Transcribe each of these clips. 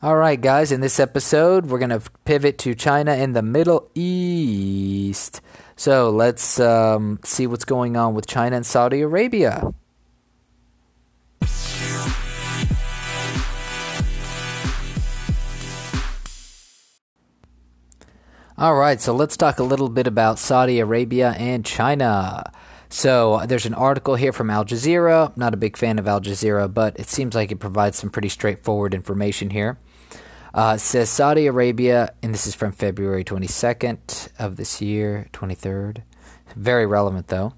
All right, guys, in this episode, we're going to pivot to China and the Middle East. So let's um, see what's going on with China and Saudi Arabia. All right, so let's talk a little bit about Saudi Arabia and China. So there's an article here from Al Jazeera. Not a big fan of Al Jazeera, but it seems like it provides some pretty straightforward information here. Uh, says Saudi Arabia, and this is from February 22nd of this year, 23rd. Very relevant, though.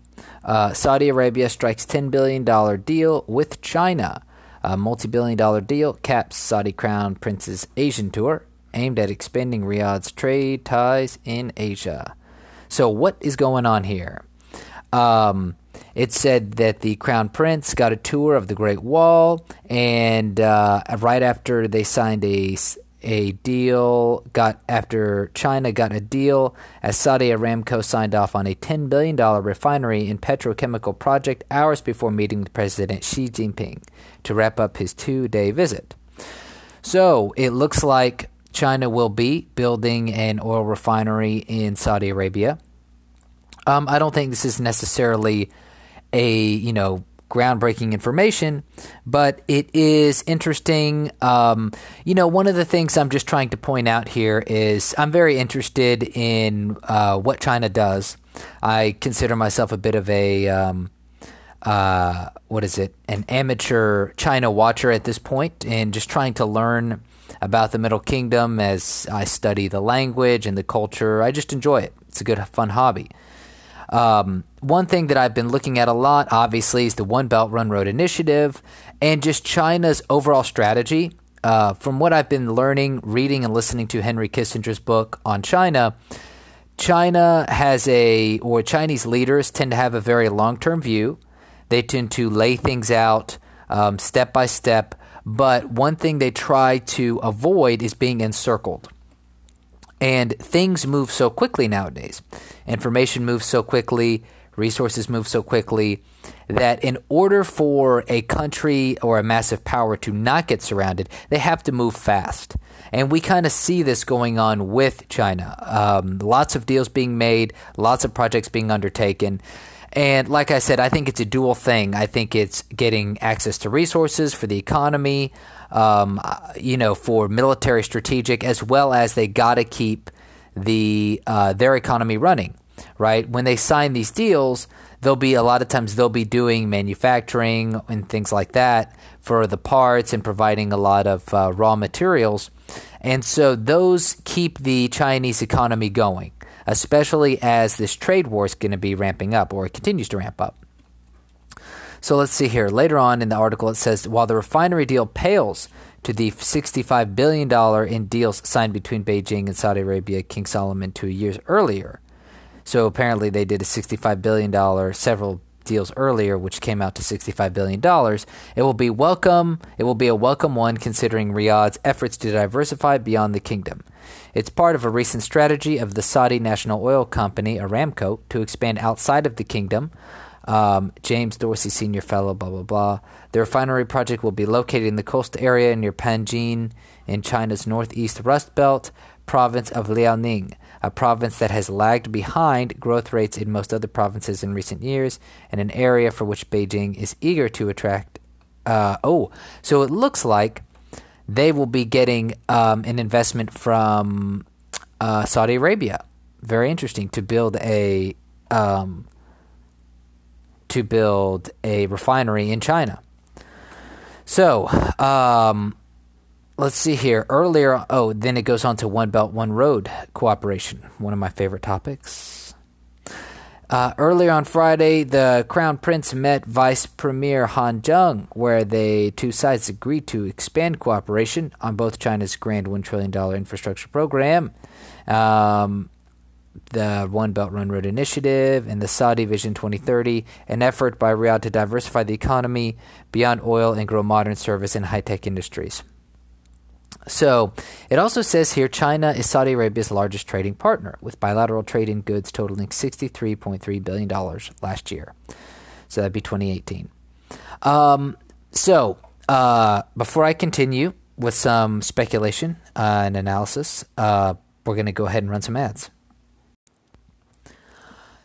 Uh, Saudi Arabia strikes $10 billion deal with China. A multi billion dollar deal caps Saudi Crown Prince's Asian tour, aimed at expanding Riyadh's trade ties in Asia. So, what is going on here? Um, it said that the Crown Prince got a tour of the Great Wall, and uh, right after they signed a a deal got after China got a deal as Saudi Aramco signed off on a $10 billion refinery and petrochemical project hours before meeting with President Xi Jinping to wrap up his two day visit. So it looks like China will be building an oil refinery in Saudi Arabia. Um, I don't think this is necessarily a you know groundbreaking information, but it is interesting. Um, you know, one of the things I'm just trying to point out here is I'm very interested in uh, what China does. I consider myself a bit of a um, uh, what is it, an amateur China watcher at this point, and just trying to learn about the Middle Kingdom as I study the language and the culture. I just enjoy it. It's a good, fun hobby. Um, one thing that I've been looking at a lot, obviously, is the One Belt One Road initiative and just China's overall strategy. Uh, from what I've been learning, reading, and listening to Henry Kissinger's book on China, China has a, or Chinese leaders tend to have a very long term view. They tend to lay things out um, step by step. But one thing they try to avoid is being encircled. And things move so quickly nowadays. Information moves so quickly, resources move so quickly that in order for a country or a massive power to not get surrounded, they have to move fast. And we kind of see this going on with China. Um, lots of deals being made, lots of projects being undertaken. And like I said, I think it's a dual thing. I think it's getting access to resources for the economy, um, you know, for military strategic, as well as they got to keep the uh, their economy running. Right when they sign these deals, they'll be a lot of times they'll be doing manufacturing and things like that for the parts and providing a lot of uh, raw materials, and so those keep the Chinese economy going, especially as this trade war is going to be ramping up or it continues to ramp up. So let's see here. Later on in the article, it says while the refinery deal pales to the $65 billion in deals signed between Beijing and Saudi Arabia, King Salman, two years earlier. So apparently, they did a $65 billion, several deals earlier, which came out to $65 billion. It will be welcome. It will be a welcome one considering Riyadh's efforts to diversify beyond the kingdom. It's part of a recent strategy of the Saudi national oil company, Aramco, to expand outside of the kingdom um, James Dorsey Senior Fellow, blah, blah, blah. The refinery project will be located in the coastal area near Panjin in China's northeast Rust Belt province of Liaoning, a province that has lagged behind growth rates in most other provinces in recent years, and an area for which Beijing is eager to attract. Uh, oh, so it looks like they will be getting um, an investment from uh, Saudi Arabia. Very interesting to build a um, to build a refinery in China. So, um, let's see here. Earlier, oh, then it goes on to One Belt, One Road cooperation, one of my favorite topics. Uh, earlier on Friday, the Crown Prince met Vice Premier Han Zheng, where the two sides agreed to expand cooperation on both China's grand $1 trillion infrastructure program. Um, the One Belt One Road Initiative and the Saudi Vision 2030, an effort by Riyadh to diversify the economy beyond oil and grow modern service and high tech industries. So it also says here China is Saudi Arabia's largest trading partner, with bilateral trade in goods totaling $63.3 billion last year. So that'd be 2018. Um, so uh, before I continue, with some speculation uh, and analysis, uh, we're going to go ahead and run some ads.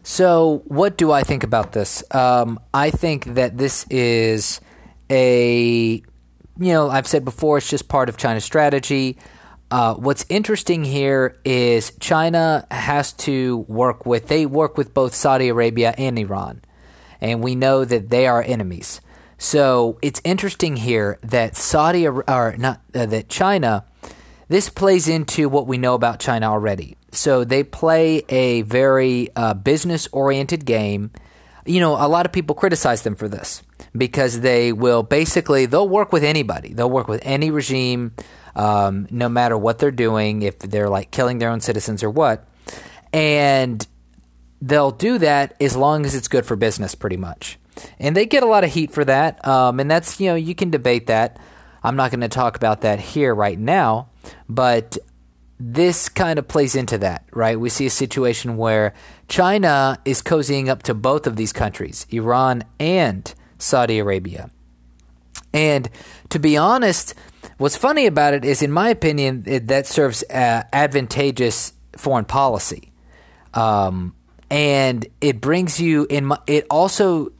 So, what do I think about this? Um, I think that this is a, you know, I've said before, it's just part of China's strategy. Uh, what's interesting here is China has to work with, they work with both Saudi Arabia and Iran. And we know that they are enemies. So it's interesting here that Saudi or not uh, that China this plays into what we know about China already. So they play a very uh, business oriented game. You know, a lot of people criticize them for this because they will basically they'll work with anybody. They'll work with any regime, um, no matter what they're doing, if they're like killing their own citizens or what, and they'll do that as long as it's good for business, pretty much. And they get a lot of heat for that, um, and that's you know you can debate that. I'm not going to talk about that here right now, but this kind of plays into that, right? We see a situation where China is cozying up to both of these countries, Iran and Saudi Arabia. And to be honest, what's funny about it is, in my opinion, it, that serves uh, advantageous foreign policy. Um, and it brings you in, it also,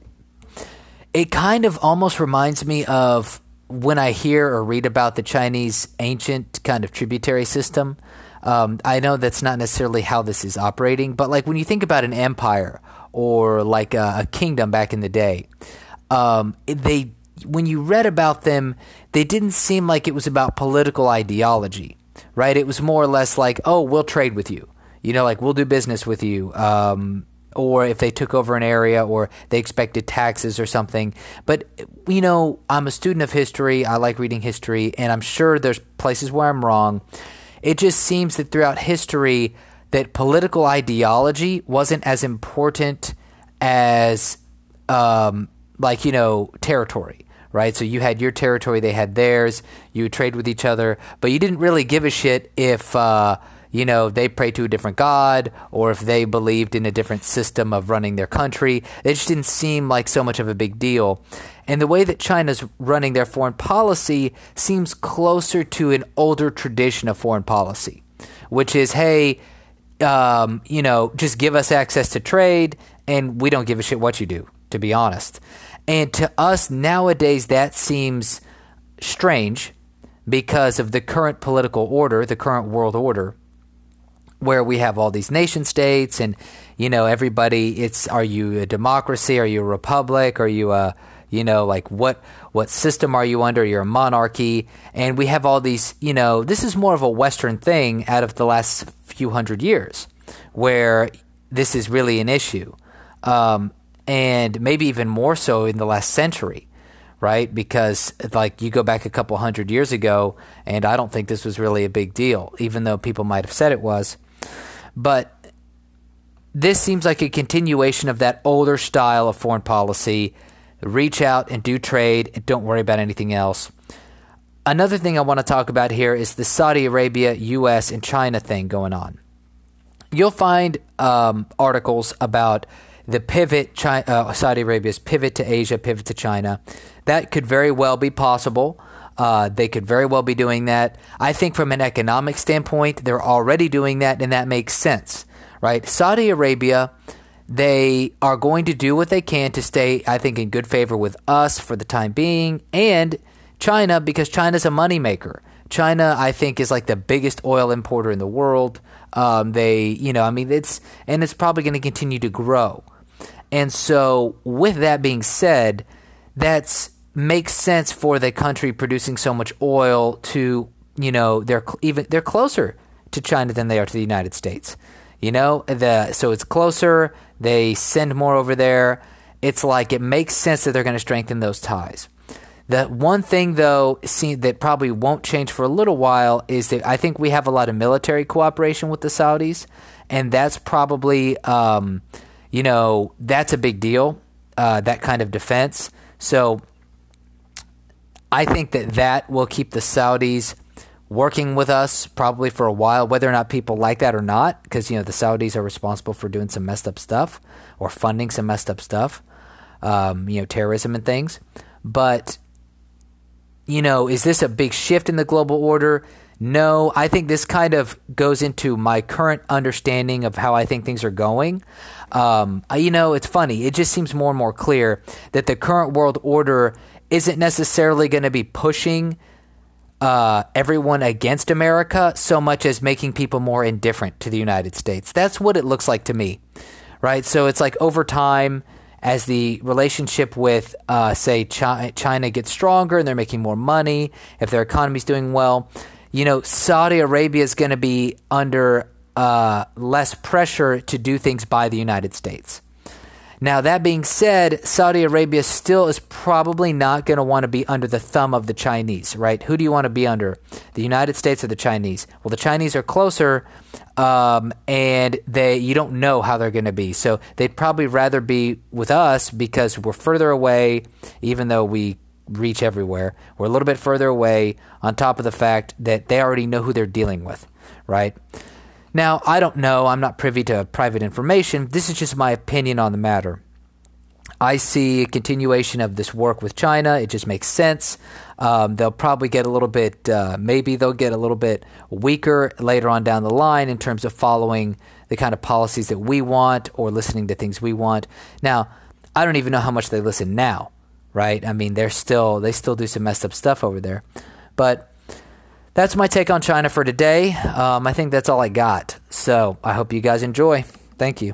it kind of almost reminds me of when I hear or read about the Chinese ancient kind of tributary system, um, I know that's not necessarily how this is operating, but like when you think about an empire or like a, a kingdom back in the day, um, they when you read about them, they didn't seem like it was about political ideology, right? It was more or less like, oh, we'll trade with you, you know, like we'll do business with you. Um, or if they took over an area or they expected taxes or something. But, you know, I'm a student of history. I like reading history, and I'm sure there's places where I'm wrong. It just seems that throughout history, that political ideology wasn't as important as, um, like, you know, territory right? So you had your territory, they had theirs. You would trade with each other, but you didn't really give a shit if uh, you know, they prayed to a different God or if they believed in a different system of running their country. It just didn't seem like so much of a big deal. And the way that China's running their foreign policy seems closer to an older tradition of foreign policy, which is, hey, um, you know, just give us access to trade and we don't give a shit what you do, to be honest. And to us nowadays, that seems strange because of the current political order, the current world order where we have all these nation states and you know everybody it's are you a democracy? Are you a republic? Are you a you know like what what system are you under? You're a monarchy. And we have all these you know this is more of a western thing out of the last few hundred years where this is really an issue. Um, and maybe even more so in the last century right because like you go back a couple hundred years ago and i don't think this was really a big deal even though people might have said it was but this seems like a continuation of that older style of foreign policy. Reach out and do trade and don't worry about anything else. Another thing I want to talk about here is the Saudi Arabia, US, and China thing going on. You'll find um, articles about the pivot, China, uh, Saudi Arabia's pivot to Asia, pivot to China. That could very well be possible. Uh, they could very well be doing that. I think from an economic standpoint, they're already doing that, and that makes sense, right? Saudi Arabia, they are going to do what they can to stay, I think, in good favor with us for the time being, and China because China's a moneymaker. China, I think, is like the biggest oil importer in the world. Um, they, you know, I mean, it's and it's probably going to continue to grow. And so, with that being said, that makes sense for the country producing so much oil to you know they're even they're closer to China than they are to the United States. You know the so it's closer. They send more over there. It's like it makes sense that they're going to strengthen those ties. The one thing, though, see, that probably won't change for a little while is that I think we have a lot of military cooperation with the Saudis, and that's probably, um, you know, that's a big deal. Uh, that kind of defense. So I think that that will keep the Saudis working with us probably for a while, whether or not people like that or not, because you know the Saudis are responsible for doing some messed up stuff or funding some messed up stuff, um, you know, terrorism and things. But you know, is this a big shift in the global order? No, I think this kind of goes into my current understanding of how I think things are going. Um, you know, it's funny. It just seems more and more clear that the current world order isn't necessarily going to be pushing uh, everyone against America so much as making people more indifferent to the United States. That's what it looks like to me, right? So it's like over time, as the relationship with, uh, say, China, gets stronger and they're making more money, if their economy's doing well, you know, Saudi Arabia is going to be under uh, less pressure to do things by the United States. Now, that being said, Saudi Arabia still is probably not going to want to be under the thumb of the Chinese, right? Who do you want to be under? The United States or the Chinese? Well, the Chinese are closer, um, and they you don't know how they're going to be. So they'd probably rather be with us because we're further away, even though we reach everywhere. We're a little bit further away, on top of the fact that they already know who they're dealing with, right? Now, I don't know, I'm not privy to private information. This is just my opinion on the matter. I see a continuation of this work with China. It just makes sense. Um, they'll probably get a little bit, uh, maybe they'll get a little bit weaker later on down the line in terms of following the kind of policies that we want or listening to things we want. Now, I don't even know how much they listen now, right? I mean, they're still, they still do some messed up stuff over there. But that's my take on China for today. Um, I think that's all I got. So I hope you guys enjoy. Thank you.